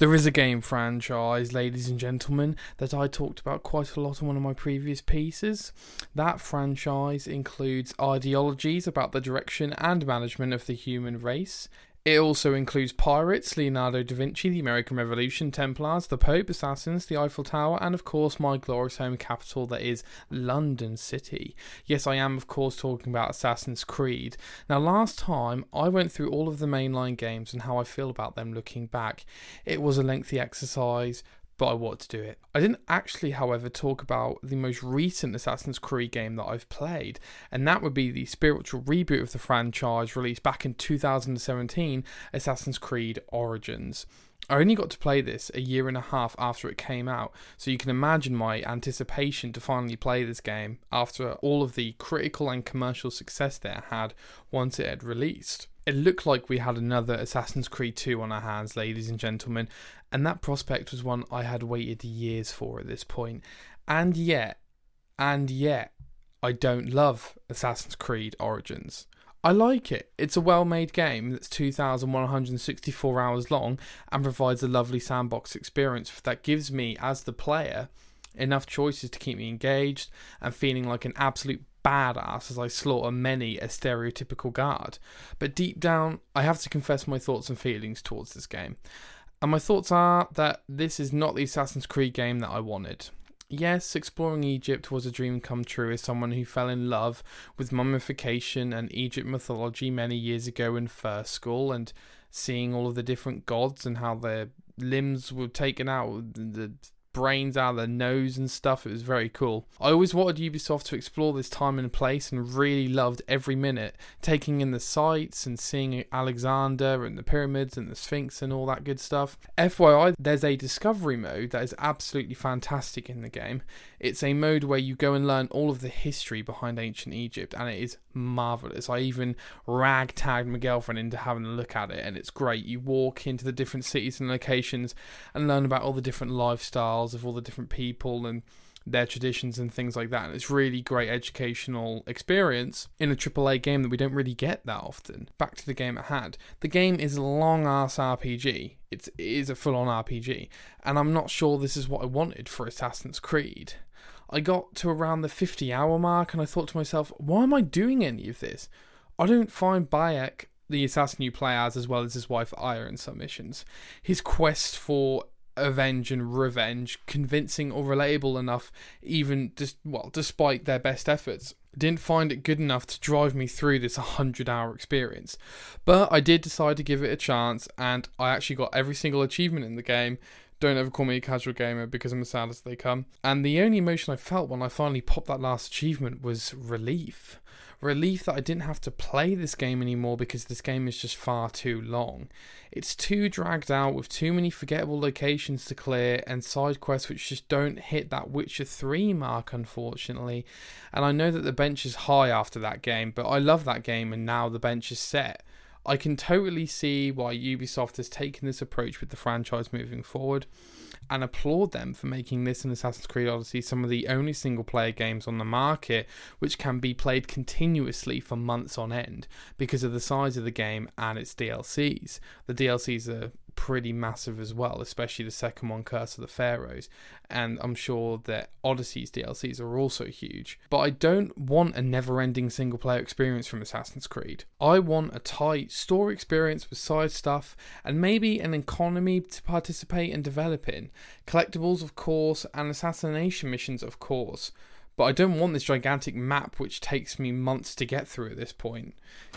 There is a game franchise, ladies and gentlemen, that I talked about quite a lot in one of my previous pieces. That franchise includes ideologies about the direction and management of the human race. It also includes pirates, Leonardo da Vinci, the American Revolution, Templars, the Pope, assassins, the Eiffel Tower, and of course my glorious home capital that is London City. Yes, I am of course talking about Assassin's Creed. Now, last time I went through all of the mainline games and how I feel about them looking back. It was a lengthy exercise, but I want to do it. I didn't actually, however, talk about the most recent Assassin's Creed game that I've played, and that would be the spiritual reboot of the franchise released back in 2017 Assassin's Creed Origins. I only got to play this a year and a half after it came out, so you can imagine my anticipation to finally play this game after all of the critical and commercial success that it had once it had released. It looked like we had another Assassin's Creed 2 on our hands, ladies and gentlemen, and that prospect was one I had waited years for at this point. And yet, and yet, I don't love Assassin's Creed Origins. I like it. It's a well made game that's 2,164 hours long and provides a lovely sandbox experience that gives me, as the player, enough choices to keep me engaged and feeling like an absolute badass as I slaughter many a stereotypical guard. But deep down, I have to confess my thoughts and feelings towards this game. And my thoughts are that this is not the Assassin's Creed game that I wanted. Yes, exploring Egypt was a dream come true as someone who fell in love with mummification and Egypt mythology many years ago in first school and seeing all of the different gods and how their limbs were taken out, the brains out of their nose and stuff. It was very cool. I always wanted Ubisoft to explore this time and place and really loved every minute, taking in the sights and seeing Alexandria and the pyramids and the Sphinx and all that good stuff. FYI, there's a discovery mode that is absolutely fantastic in the game. It's a mode where you go and learn all of the history behind ancient Egypt, and it is marvelous. I even ragtagged my girlfriend into having a look at it, and it's great. You walk into the different cities and locations and learn about all the different lifestyles of all the different people and their traditions and things like that. And it's really great educational experience in a AAA game that we don't really get that often. Back to the game at hand. The game is a long ass RPG. It's, it is a full on RPG. And I'm not sure this is what I wanted for Assassin's Creed. I got to around the 50 hour mark and I thought to myself, why am I doing any of this? I don't find Bayek, the assassin you play as, as well as his wife Aya in some missions, his quest for avenge and revenge convincing or relatable enough, even just well, despite their best efforts. Didn't find it good enough to drive me through this 100 hour experience. But I did decide to give it a chance, and I actually got every single achievement in the game don't ever call me a casual gamer because I'm as sad as they come. And the only emotion I felt when I finally popped that last achievement was relief. Relief that I didn't have to play this game anymore because this game is just far too long. It's too dragged out with too many forgettable locations to clear and side quests which just don't hit that Witcher 3 mark, unfortunately. And I know that the bench is high after that game, but I love that game and now the bench is set. I can totally see why Ubisoft has taken this approach with the franchise moving forward and applaud them for making this and Assassin's Creed Odyssey some of the only single player games on the market which can be played continuously for months on end because of the size of the game and its DLCs. The DLCs are pretty massive as well, especially the second one, Curse of the Pharaohs. And I'm sure that Odyssey's DLCs are also huge. But I don't want a never ending single player experience from Assassin's Creed. I want a tight story experience with side stuff and maybe an economy to participate and develop in. Collectibles, of course, and assassination missions, of course but I don't want this gigantic map which takes me months to get through at this point.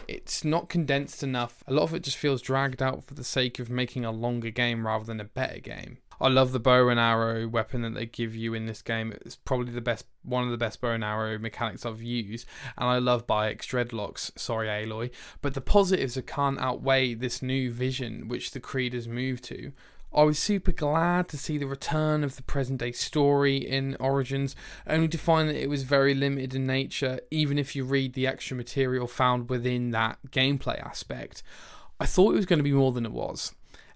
It's not condensed enough. A lot of it just feels dragged out for the sake of making a longer game rather than a better game. I love the bow and arrow weapon that they give you in this game. It's probably the best, one of the best bow and arrow mechanics I've used, and I love Bayek's dreadlocks. Sorry, Aloy, but the positives can't outweigh this new vision which the Creed has moved to. I was super glad to see the return of the present day story in Origins, only to find that it was very limited in nature, even if you read the extra material found within that gameplay aspect. I thought it was going to be more than it was.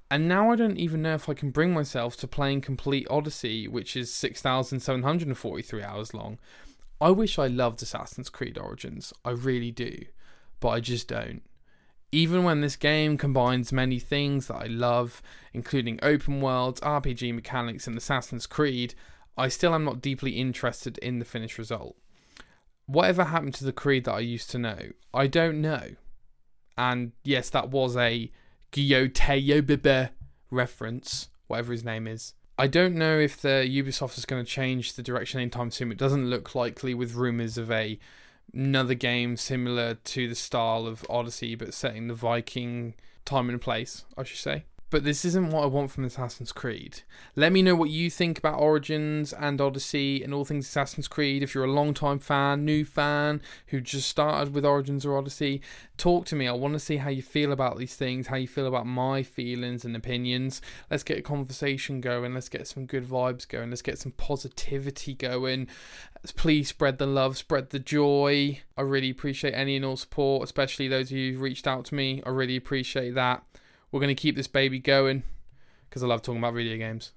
And now I don't even know if I can bring myself to playing Complete Odyssey, which is 6,743 hours long. I wish I loved Assassin's Creed Origins, I really do, but I just don't. Even when this game combines many things that I love, including open worlds, RPG mechanics, and Assassin's Creed, I still am not deeply interested in the finished result. Whatever happened to the Creed that I used to know? I don't know. And yes, that was a Guillaume reference, whatever his name is. I don't know if the Ubisoft is going to change the direction anytime soon. It doesn't look likely with rumors of a another game similar to the style of Odyssey, but setting the Viking time and place, I should say but this isn't what I want from Assassin's Creed. Let me know what you think about Origins and Odyssey and all things Assassin's Creed. If you're a long time fan, new fan who just started with Origins or Odyssey, talk to me. I want to see how you feel about these things, how you feel about my feelings and opinions. Let's get a conversation going. Let's get some good vibes going. Let's get some positivity going. Please spread the love, spread the joy. I really appreciate any and all support, especially those of you who've reached out to me. I really appreciate that. We're going to keep this baby going because I love talking about video games.